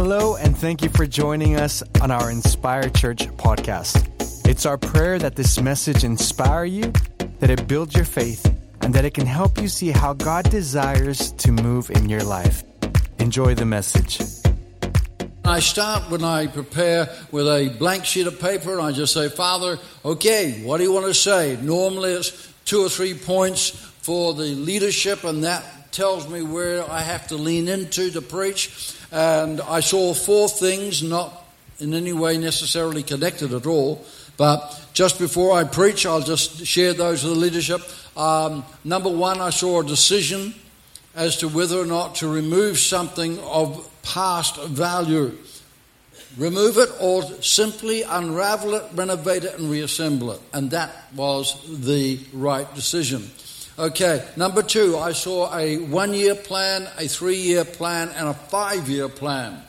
Hello, and thank you for joining us on our Inspire Church podcast. It's our prayer that this message inspire you, that it builds your faith, and that it can help you see how God desires to move in your life. Enjoy the message. I start when I prepare with a blank sheet of paper and I just say, Father, okay, what do you want to say? Normally it's two or three points for the leadership, and that tells me where I have to lean into to preach. And I saw four things, not in any way necessarily connected at all, but just before I preach, I'll just share those with the leadership. Um, number one, I saw a decision as to whether or not to remove something of past value. Remove it or simply unravel it, renovate it, and reassemble it. And that was the right decision. Okay, number two, I saw a one year plan, a three year plan, and a five year plan.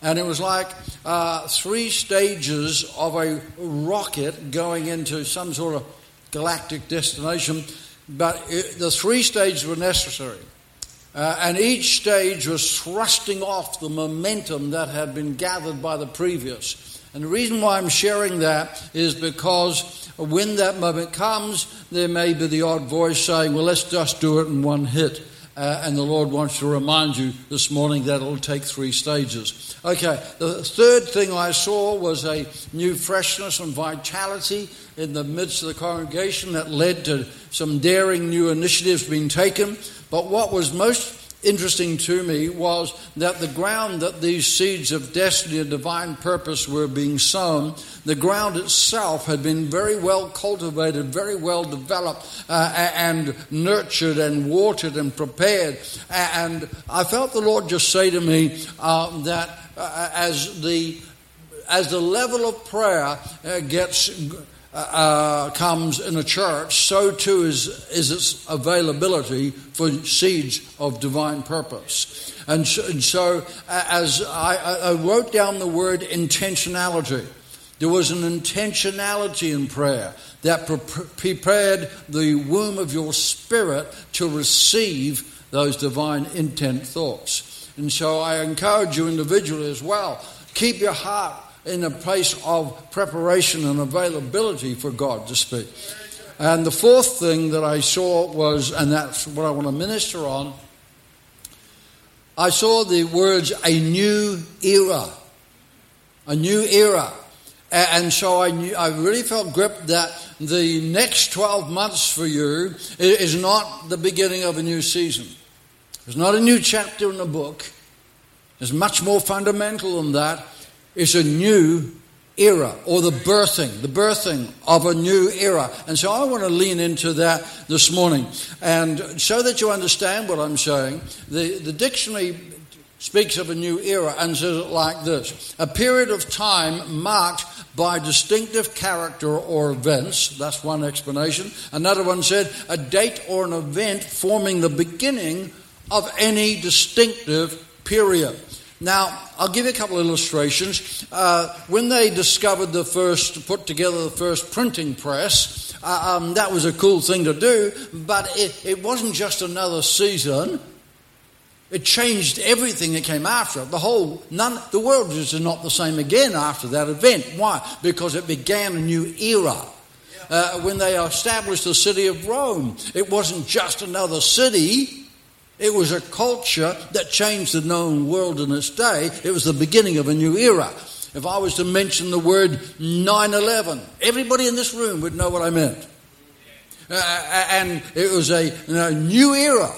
And it was like uh, three stages of a rocket going into some sort of galactic destination. But it, the three stages were necessary. Uh, and each stage was thrusting off the momentum that had been gathered by the previous. And the reason why I'm sharing that is because when that moment comes, there may be the odd voice saying, Well, let's just do it in one hit. Uh, and the Lord wants to remind you this morning that it'll take three stages. Okay, the third thing I saw was a new freshness and vitality in the midst of the congregation that led to some daring new initiatives being taken. But what was most interesting to me was that the ground that these seeds of destiny and divine purpose were being sown, the ground itself had been very well cultivated, very well developed, uh, and nurtured and watered and prepared. And I felt the Lord just say to me uh, that uh, as the as the level of prayer uh, gets uh, uh, comes in a church, so too is, is its availability for seeds of divine purpose. And so, and so as I, I wrote down the word intentionality, there was an intentionality in prayer that pre- prepared the womb of your spirit to receive those divine intent thoughts. And so I encourage you individually as well. Keep your heart in a place of preparation and availability for God to speak. And the fourth thing that I saw was, and that's what I want to minister on, I saw the words a new era. A new era. And so I, knew, I really felt gripped that the next 12 months for you is not the beginning of a new season. It's not a new chapter in the book. It's much more fundamental than that is a new era or the birthing, the birthing of a new era. And so I want to lean into that this morning. And so that you understand what I'm saying, the, the dictionary speaks of a new era and says it like this a period of time marked by distinctive character or events. That's one explanation. Another one said a date or an event forming the beginning of any distinctive period. Now, I'll give you a couple of illustrations. Uh, when they discovered the first, put together the first printing press, uh, um, that was a cool thing to do, but it, it wasn't just another season. It changed everything that came after it. The whole, none, the world is not the same again after that event. Why? Because it began a new era. Uh, when they established the city of Rome, it wasn't just another city. It was a culture that changed the known world in its day. It was the beginning of a new era. If I was to mention the word 9 11, everybody in this room would know what I meant. Uh, and it was a you know, new era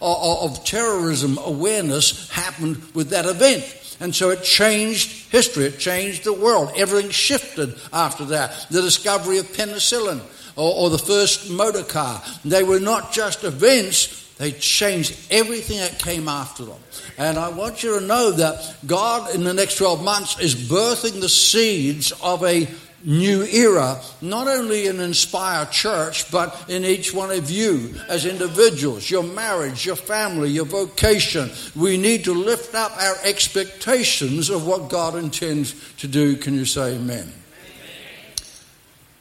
of, of terrorism awareness happened with that event. And so it changed history, it changed the world. Everything shifted after that. The discovery of penicillin or, or the first motor car. They were not just events, they changed everything that came after them. And I want you to know that God, in the next 12 months, is birthing the seeds of a new era, not only in Inspire Church, but in each one of you as individuals, your marriage, your family, your vocation. We need to lift up our expectations of what God intends to do. Can you say amen?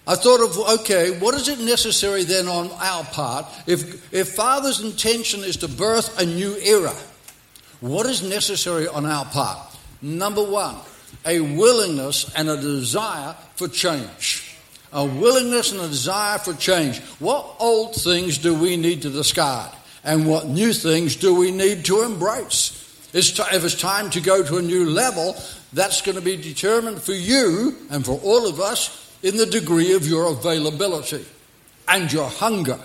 I thought of, okay, what is it necessary then on our part? If, if Father's intention is to birth a new era, what is necessary on our part? Number one, a willingness and a desire for change. A willingness and a desire for change. What old things do we need to discard? And what new things do we need to embrace? It's t- if it's time to go to a new level, that's going to be determined for you and for all of us in the degree of your availability and your hunger.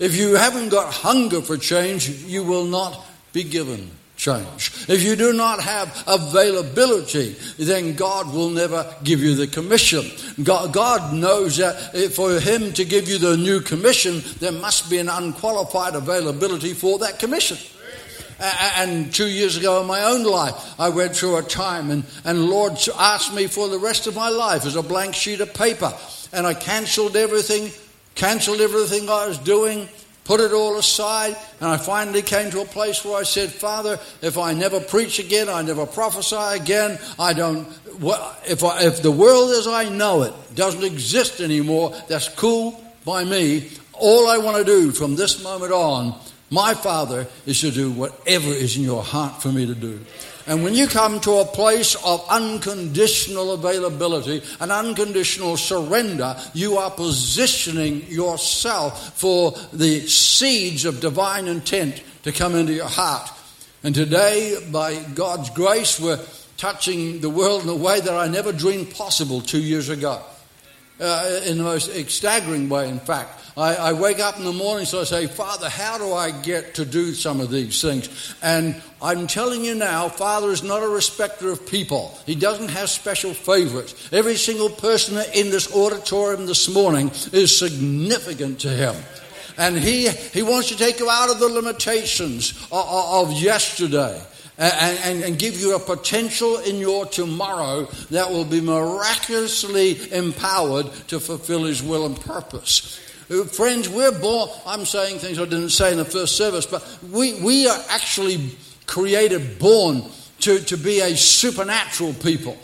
If you haven't got hunger for change, you will not be given change. If you do not have availability, then God will never give you the commission. God, knows that for Him to give you the new commission, there must be an unqualified availability for that commission. And two years ago in my own life, I went through a time, and, and Lord asked me for the rest of my life as a blank sheet of paper. And I cancelled everything, cancelled everything I was doing, put it all aside, and I finally came to a place where I said, Father, if I never preach again, I never prophesy again, I don't, if, I, if the world as I know it doesn't exist anymore, that's cool by me. All I want to do from this moment on, my Father, is to do whatever is in your heart for me to do. And when you come to a place of unconditional availability and unconditional surrender, you are positioning yourself for the seeds of divine intent to come into your heart. And today, by God's grace, we're touching the world in a way that I never dreamed possible two years ago. Uh, in the most staggering way, in fact. I, I, wake up in the morning, so I say, Father, how do I get to do some of these things? And I'm telling you now, Father is not a respecter of people. He doesn't have special favorites. Every single person in this auditorium this morning is significant to Him. And He, he wants to take you out of the limitations of, of yesterday. Uh, and, and, and, give you a potential in your tomorrow that will be miraculously empowered to fulfill His will and purpose. Uh, friends, we're born, I'm saying things I didn't say in the first service, but we, we are actually created, born to, to be a supernatural people,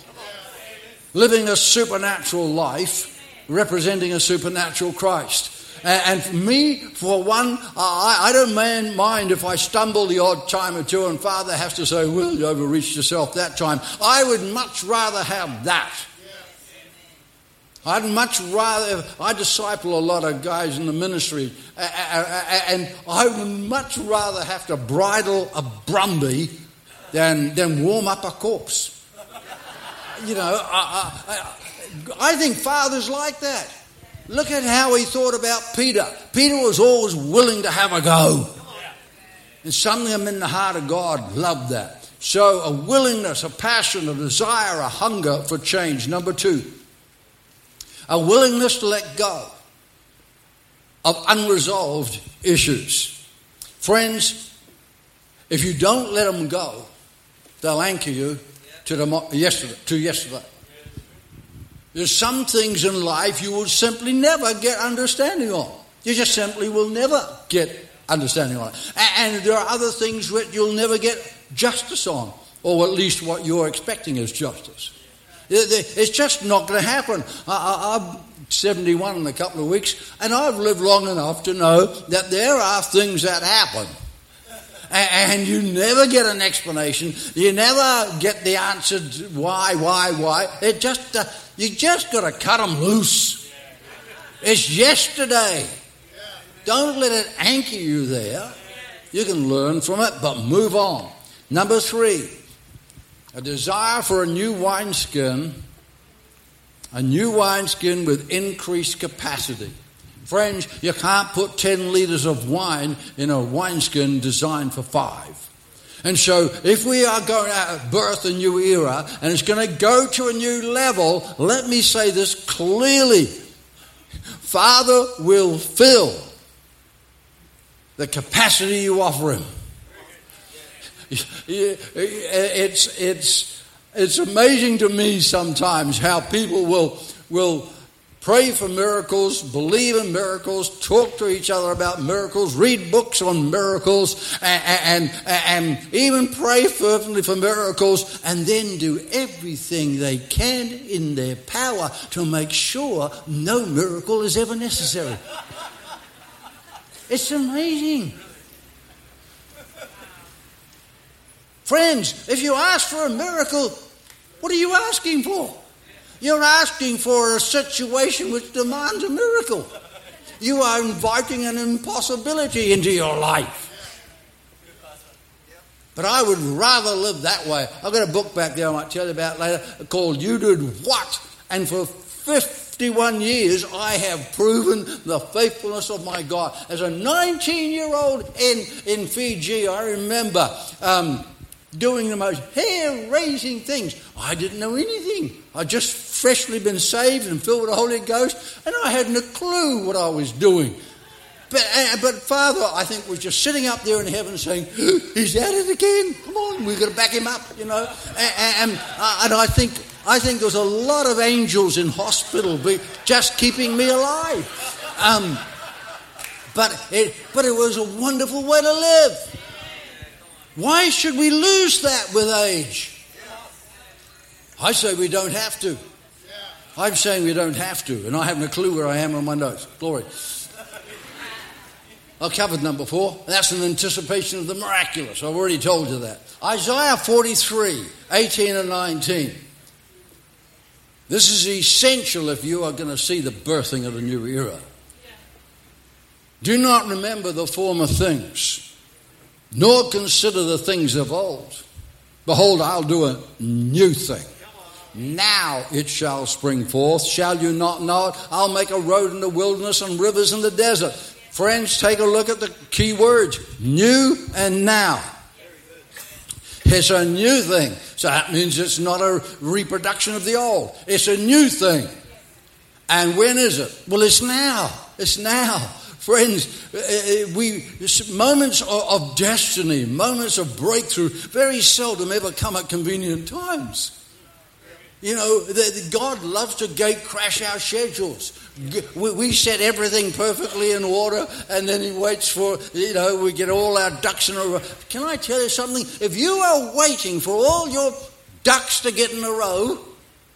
living a supernatural life, representing a supernatural Christ. And for me, for one, I don't mind if I stumble the odd time or two and Father has to say, Well, you overreached yourself that time. I would much rather have that I'd much rather, I disciple a lot of guys in the ministry, and I would much rather have to bridle a Brumby than, than warm up a corpse. You know, I, I, I think fathers like that. Look at how he thought about Peter. Peter was always willing to have a go. And something in the heart of God loved that. So, a willingness, a passion, a desire, a hunger for change. Number two, a willingness to let go of unresolved issues. Friends, if you don't let them go, they'll anchor you to, the, yesterday, to yesterday. There's some things in life you will simply never get understanding on. You just simply will never get understanding on. And there are other things that you'll never get justice on, or at least what you're expecting is justice. It's just not going to happen. I, am 71 in a couple of weeks, and I've lived long enough to know that there are things that happen. And you never get an explanation. You never get the answer why, why, why. It just uh, you just got to cut them loose. It's yesterday. Don't let it anchor you there. You can learn from it, but move on. Number three, a desire for a new wineskin, a new wineskin with increased capacity. Friends, you can't put 10 litres of wine in a wineskin designed for five. And so, if we are going to birth a new era and it's going to go to a new level, let me say this clearly Father will fill the capacity you offer Him. It's, it's, it's amazing to me sometimes how people will, will pray for miracles, believe in miracles, talk to each other about miracles, read books on miracles, and, and, and, even pray fervently for miracles, and then do everything they can in their power to make sure no miracle is ever necessary. It's amazing. Friends, if you ask for a miracle, what are you asking for? You're asking for a situation which demands a miracle. You are inviting an impossibility into your life. But I would rather live that way. I've got a book back there I might tell you about later called You Did What? And for 51 years I have proven the faithfulness of my God. As a 19 year old in, in Fiji, I remember um, doing the most hair raising things. I didn't know anything. I'd just freshly been saved and filled with the Holy Ghost, and I hadn't a clue what I was doing. But, uh, but Father, I think, was just sitting up there in heaven saying, He's at it again. Come on, we've got to back him up, you know. And, and, uh, and I think I think there's a lot of angels in hospital just keeping me alive. Um, but, it, but it was a wonderful way to live. Why should we lose that with age? I say we don't have to. I'm saying we don't have to, and I haven't a clue where I am on my notes. Glory. I covered number four. That's an anticipation of the miraculous. I've already told you that. Isaiah 43, 18 and 19. This is essential if you are going to see the birthing of the new era. Do not remember the former things, nor consider the things of old. Behold, I'll do a new thing. Now it shall spring forth. Shall you not know it? I'll make a road in the wilderness and rivers in the desert. Friends, take a look at the key words new and now. It's a new thing. So that means it's not a reproduction of the old. It's a new thing. And when is it? Well, it's now. It's now. Friends, uh, uh, we moments of destiny, moments of breakthrough, very seldom ever come at convenient times. You know, God loves to gate crash our schedules. We, we, set everything perfectly in order, and then He waits for, you know, we get all our ducks in a row. Can I tell you something? If you are waiting for all your ducks to get in a row,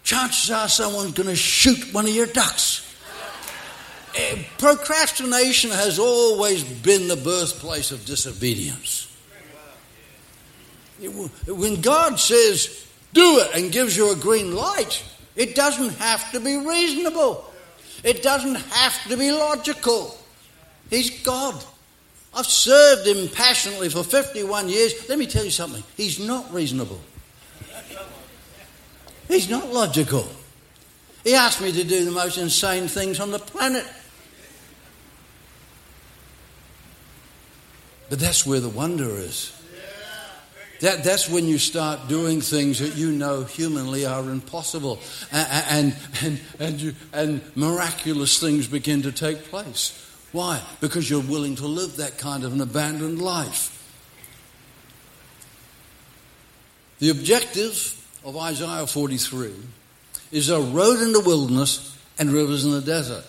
chances are someone's going to shoot one of your ducks. Procrastination has always been the birthplace of disobedience. When God says, do it and gives you a green light. It doesn't have to be reasonable. It doesn't have to be logical. He's God. I've served him passionately for 51 years. Let me tell you something. He's not reasonable. He's not logical. He asked me to do the most insane things on the planet. But that's where the wonder is. That, that's when you start doing things that you know humanly are impossible. And, and, and, you, and miraculous things begin to take place. Why? Because you're willing to live that kind of an abandoned life. The objective of Isaiah 43 is a road in the wilderness and rivers in the desert.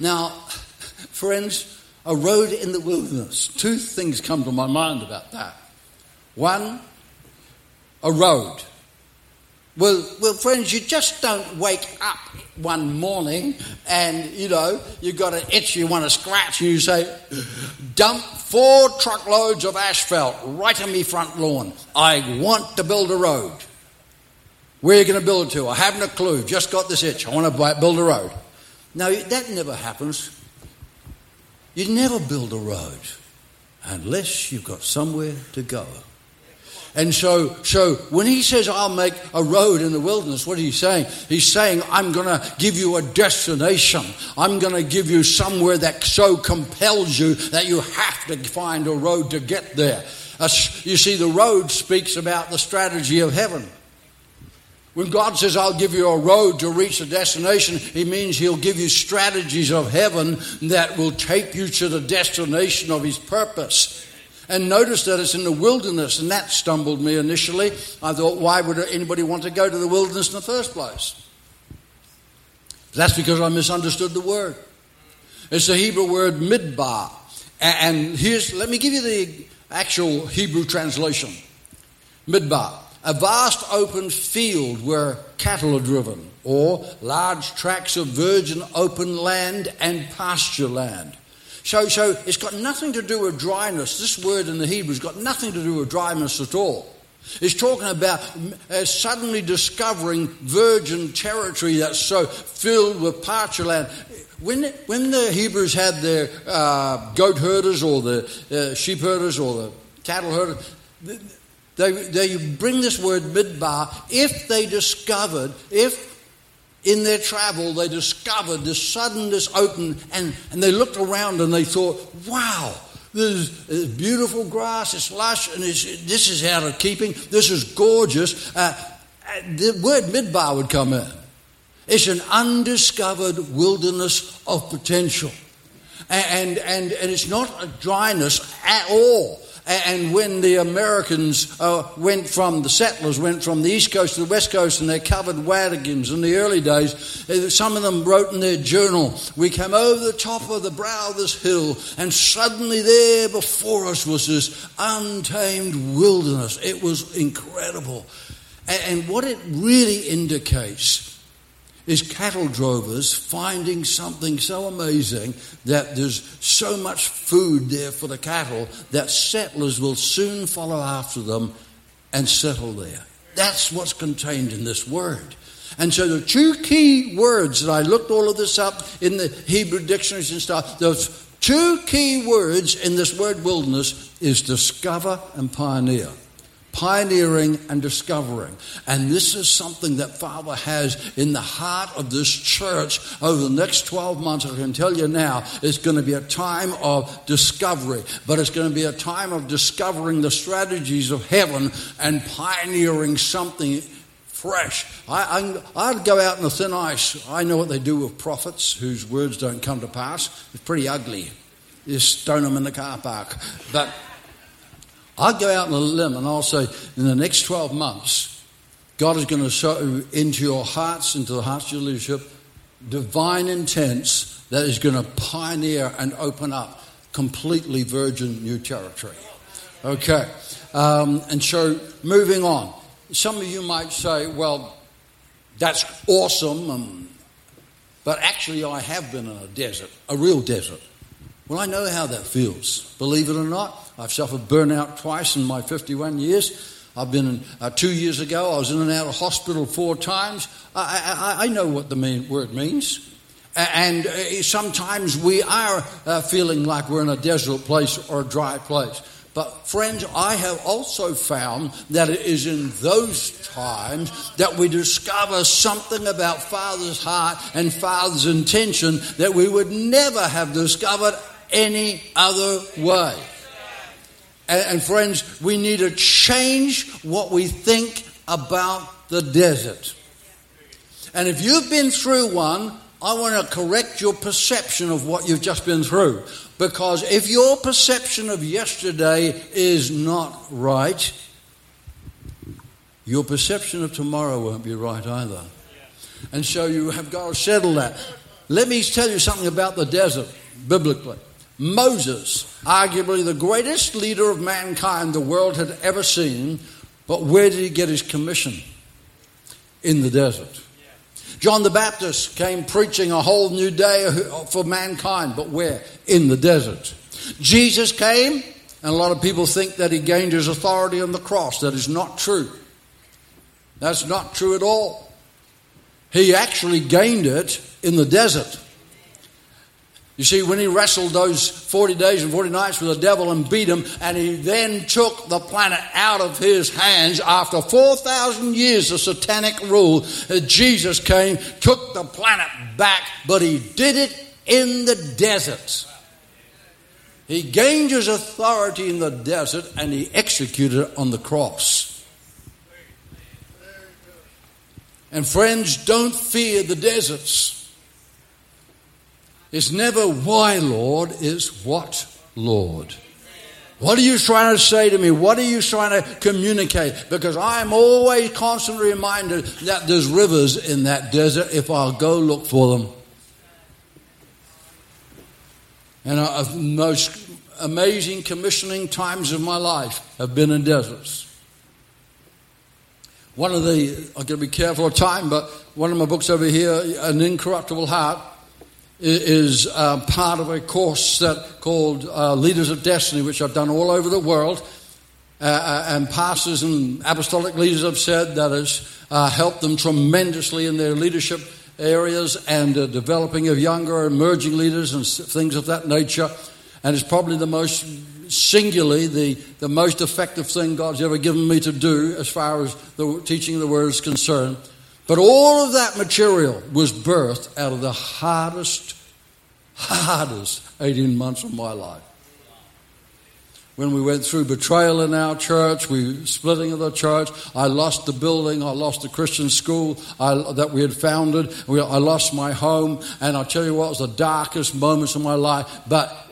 Now, friends, a road in the wilderness. Two things come to my mind about that. One, a road. Well, well, friends, you just don't wake up one morning and, you know, you've got an itch you want to scratch and you say, dump four truckloads of asphalt right on me front lawn. I want to build a road. Where are you going to build it to? I haven't a clue. Just got this itch. I want to build a road. No, that never happens. You never build a road unless you've got somewhere to go. And so, so when he says, I'll make a road in the wilderness, what you saying? He's saying, I'm going to give you a destination. I'm going to give you somewhere that so compels you that you have to find a road to get there. You see, the road speaks about the strategy of heaven. When God says, I'll give you a road to reach the destination, He means He'll give you strategies of heaven that will take you to the destination of His purpose. And notice that it's in the wilderness, and that stumbled me initially. I thought, why would anybody want to go to the wilderness in the first place? That's because I misunderstood the word. It's the Hebrew word midbar. And here's, let me give you the actual Hebrew translation midbar. A vast open field where cattle are driven, or large tracts of virgin open land and pasture land. So, so it's got nothing to do with dryness. This word in the Hebrew has got nothing to do with dryness at all. It's talking about uh, suddenly discovering virgin territory that's so filled with pasture land. When, when the Hebrews had their uh, goat herders or the uh, sheep herders or the cattle herders, they, they bring this word midbar if they discovered, if in their travel they discovered this sudden, this open, and, and they looked around and they thought, wow, there's, there's beautiful grass, it's lush, and it's, this is out of keeping, this is gorgeous. Uh, uh, the word midbar would come in. It's an undiscovered wilderness of potential. And, and, and it's not a dryness at all. And when the Americans uh, went from, the settlers went from the east coast to the west coast and they covered wagons in the early days, uh, some of them wrote in their journal, We came over the top of the brow of this hill and suddenly there before us was this untamed wilderness. It was incredible. And what it really indicates is cattle drovers finding something so amazing that there's so much food there for the cattle that settlers will soon follow after them and settle there. That's what's contained in this word. And so the two key words that I looked all of this up in the Hebrew dictionaries and stuff, those two key words in this word wilderness is discover and pioneer pioneering and discovering. And this is something that Father has in the heart of this church over the next 12 months. I can tell you now, it's going to be a time of discovery, but it's going to be a time of discovering the strategies of heaven and pioneering something fresh. I, I, would go out in the thin ice. I know what they do with prophets whose words don't come to pass. It's pretty ugly. You stone them in the car park. But I'll go out on a limb and I'll say, in the next 12 months, God is going to sow into your hearts, into the hearts of your leadership, divine intents that is going to pioneer and open up completely virgin new territory. Okay. Um, and so, moving on. Some of you might say, well, that's awesome, um, but actually, I have been in a desert, a real desert. Well, I know how that feels. Believe it or not, I've suffered burnout twice in my 51 years. I've been in, uh, two years ago, I was in and out of hospital four times. I, I, I know what the main word means. And uh, sometimes we are uh, feeling like we're in a desert place or a dry place. But, friends, I have also found that it is in those times that we discover something about Father's heart and Father's intention that we would never have discovered any other way. And, friends, we need to change what we think about the desert. And if you've been through one, I want to correct your perception of what you've just been through. Because if your perception of yesterday is not right, your perception of tomorrow won't be right either. And so you have got to settle that. Let me tell you something about the desert, biblically. Moses, arguably the greatest leader of mankind the world had ever seen, but where did he get his commission? In the desert. John the Baptist came preaching a whole new day for mankind, but where? In the desert. Jesus came, and a lot of people think that he gained his authority on the cross. That is not true. That's not true at all. He actually gained it in the desert. You see, when he wrestled those 40 days and 40 nights with the devil and beat him, and he then took the planet out of his hands after 4,000 years of satanic rule, uh, Jesus came, took the planet back, but he did it in the desert. He gained his authority in the desert and he executed it on the cross. And friends, don't fear the deserts. It's never why, Lord, it's what, Lord. What are you trying to say to me? What are you trying to communicate? Because I'm always constantly reminded that there's rivers in that desert if I'll go look for them. And uh, the most amazing commissioning times of my life have been in deserts. One of the, I've got to be careful of time, but one of my books over here, An Incorruptible Heart, is uh, part of a course that called uh, Leaders of Destiny, which I've done all over the world. uh, uh, and pastors and apostolic leaders have said that has uh, helped them tremendously in their leadership areas and uh, developing of younger emerging leaders and things of that nature. And it's probably the most singularly the, the most effective thing God's ever given me to do as far as the teaching of the word is concerned. But all of that material was birthed out of the hardest, hardest 18 months of my life. When we went through betrayal in our church, we splitting of the church. I lost the building. I lost the Christian school I, that we had founded. We, I lost my home, and I'll tell you what, was the darkest moments of my life. But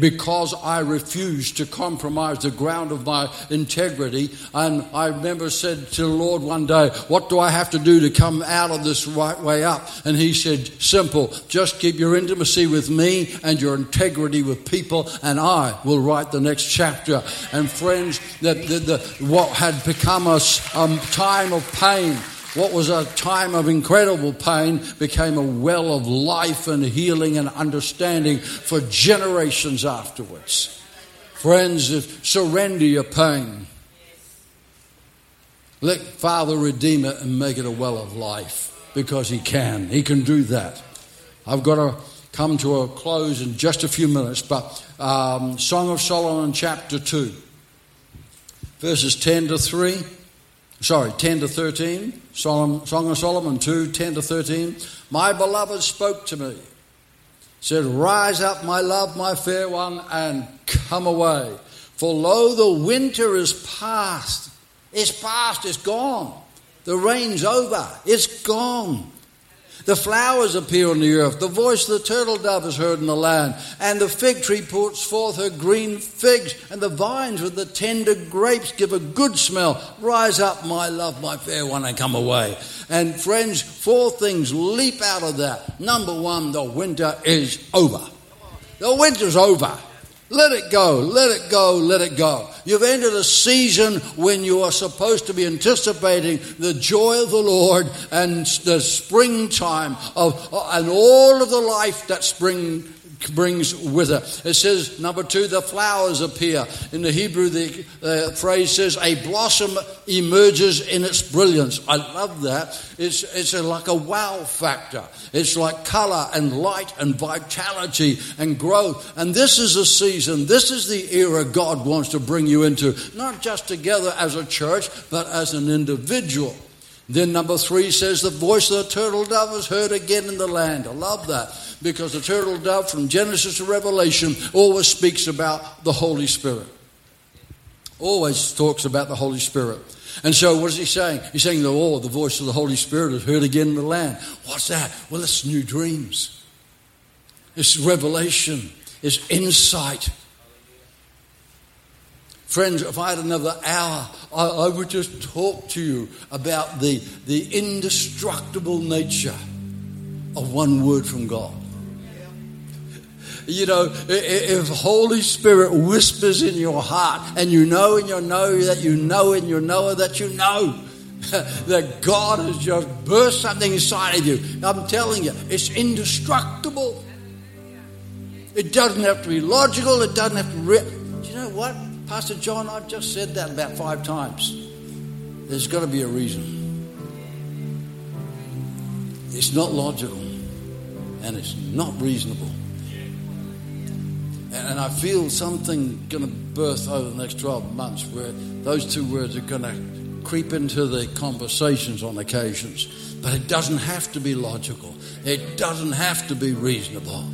because I refused to compromise the ground of my integrity. And I remember said to the Lord one day, What do I have to do to come out of this right way up? And He said, Simple, just keep your intimacy with me and your integrity with people, and I will write the next chapter. And friends, that what had become a um, time of pain what was a time of incredible pain became a well of life and healing and understanding for generations afterwards. Friends, surrender your pain. Let Father redeem it and make it a well of life because He can. He can do that. I've got to come to a close in just a few minutes, but um, Song of Solomon, chapter 2, verses 10 to 3 sorry, 10 to 13, Song of Solomon 2, 10 to 13. My beloved spoke to me, said, Rise up, my love, my fair one, and come away. For lo, the winter is past. It's past, it's gone. The rain's over, it's gone. The flowers appear on the earth. The voice of the turtle dove is heard in the land. And the fig tree puts forth her green figs. And the vines with the tender grapes give a good smell. Rise up, my love, my fair one, and come away. And friends, four things leap out of that. Number one, the winter is over. The winter's over. Let it go, let it go, let it go. You've entered a season when you are supposed to be anticipating the joy of the Lord and the springtime of and all of the life that spring brings with it. It says, number two, the flowers appear. In the Hebrew, the uh, phrase says, a blossom emerges in its brilliance. I love that. It's, it's a, like a wow factor. It's like color and light and vitality and growth. And this is a season, this is the era God wants to bring you into, not just together as a church, but as an individual. Then number three says, the voice of the turtle dove is heard again in the land. I love that because the turtle dove from Genesis to Revelation always speaks about the Holy Spirit. Always talks about the Holy Spirit. And so, what is he saying? He's saying, oh, the voice of the Holy Spirit is heard again in the land. What's that? Well, it's new dreams, it's revelation, it's insight. Friends, if I had another hour, I, I would just talk to you about the, the indestructible nature of one word from God. You know, if Holy Spirit whispers in your heart and you know and you know that you know and you know that you know that God has just burst something inside of you, I'm telling you, it's indestructible. It doesn't have to be logical. It doesn't have to. Re- Do you know what, Pastor John? I've just said that about five times. There's got to be a reason. It's not logical, and it's not reasonable. And I feel something going to birth over the next 12 months where those two words are going to creep into the conversations on occasions. But it doesn't have to be logical, it doesn't have to be reasonable.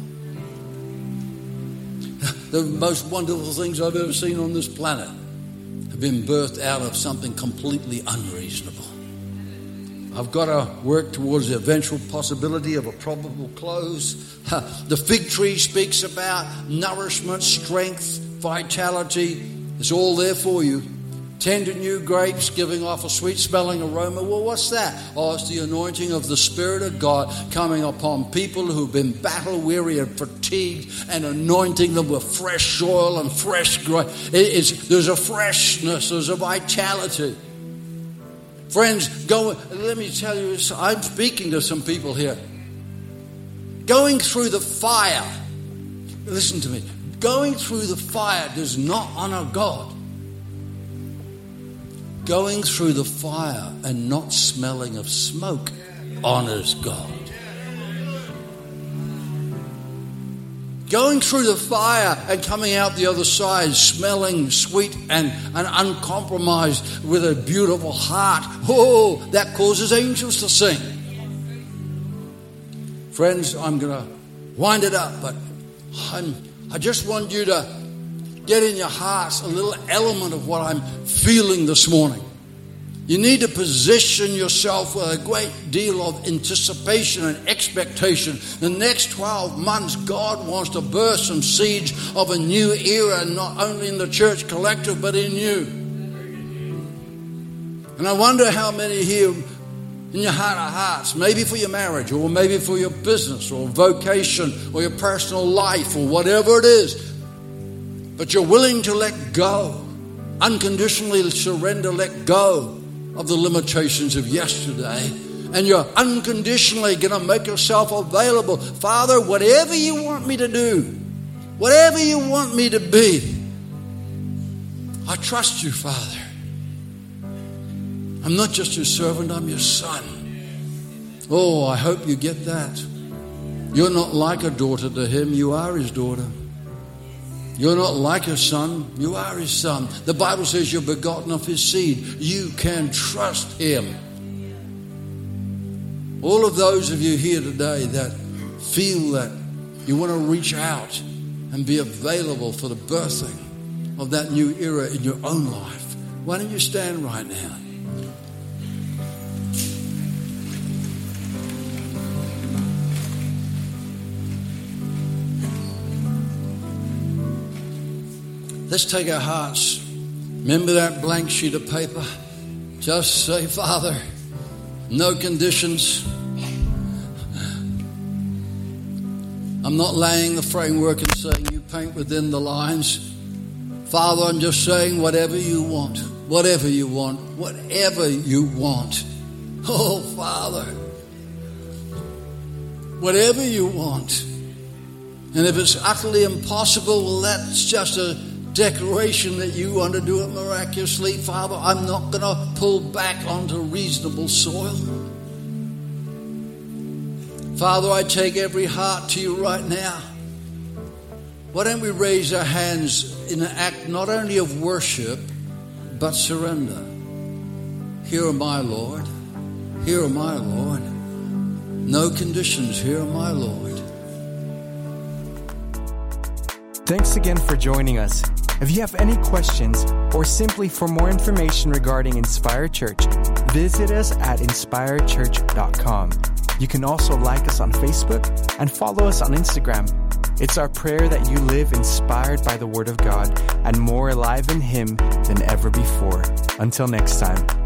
The most wonderful things I've ever seen on this planet have been birthed out of something completely unreasonable. I've got to work towards the eventual possibility of a probable close. The fig tree speaks about nourishment, strength, vitality. It's all there for you. Tender new grapes giving off a sweet smelling aroma. Well, what's that? Oh, it's the anointing of the Spirit of God coming upon people who've been battle weary and fatigued and anointing them with fresh soil and fresh growth. there's a freshness, there's a vitality. Friends, go, let me tell you, I'm speaking to some people here. Going through the fire, listen to me, going through the fire does not honor God. Going through the fire and not smelling of smoke honors God. Going through the fire and coming out the other side smelling sweet and, and uncompromised with a beautiful heart. Oh, that causes angels to sing. Friends, I'm going to wind it up, but I'm, I just want you to get in your hearts a little element of what I'm feeling this morning. You need to position yourself with a great deal of anticipation and expectation. The next 12 months, God wants to burst some seeds of a new era, not only in the church collective, but in you. And I wonder how many here in your heart of hearts, maybe for your marriage, or maybe for your business, or vocation, or your personal life, or whatever it is, but you're willing to let go, unconditionally surrender, let go of the limitations of yesterday. And you're unconditionally going to make yourself available. Father, whatever you want me to do, whatever you want me to be, I trust you, Father. I'm not just your servant, I'm your son. Oh, I hope you get that. You're not like a daughter to him, you are his daughter. You're not like a son, you are his son. The Bible says you're begotten of his seed. You can trust him. All of those of you here today that feel that you want to reach out and be available for the birthing of that new era in your own life, why don't you stand right now? Let's take our hearts. Remember that blank sheet of paper? Just say, Father, no conditions. I'm not laying the framework and saying you paint within the lines. Father, I'm just saying whatever you want, whatever you want, whatever you want. Oh, Father, whatever you want. And if it's utterly impossible, well, that's just a declaration that you want to do it miraculously, Father, I'm not going to pull back onto reasonable soil. Father, I take every heart to you right now. Why don't we raise our hands in an act not only of worship, but surrender? Here am I, Lord. Here am I, Lord. No conditions. Here am I, Lord. Thanks again for joining us. If you have any questions or simply for more information regarding Inspire Church, visit us at inspirechurch.com. You can also like us on Facebook and follow us on Instagram. It's our prayer that you live inspired by the Word of God and more alive in Him than ever before. Until next time.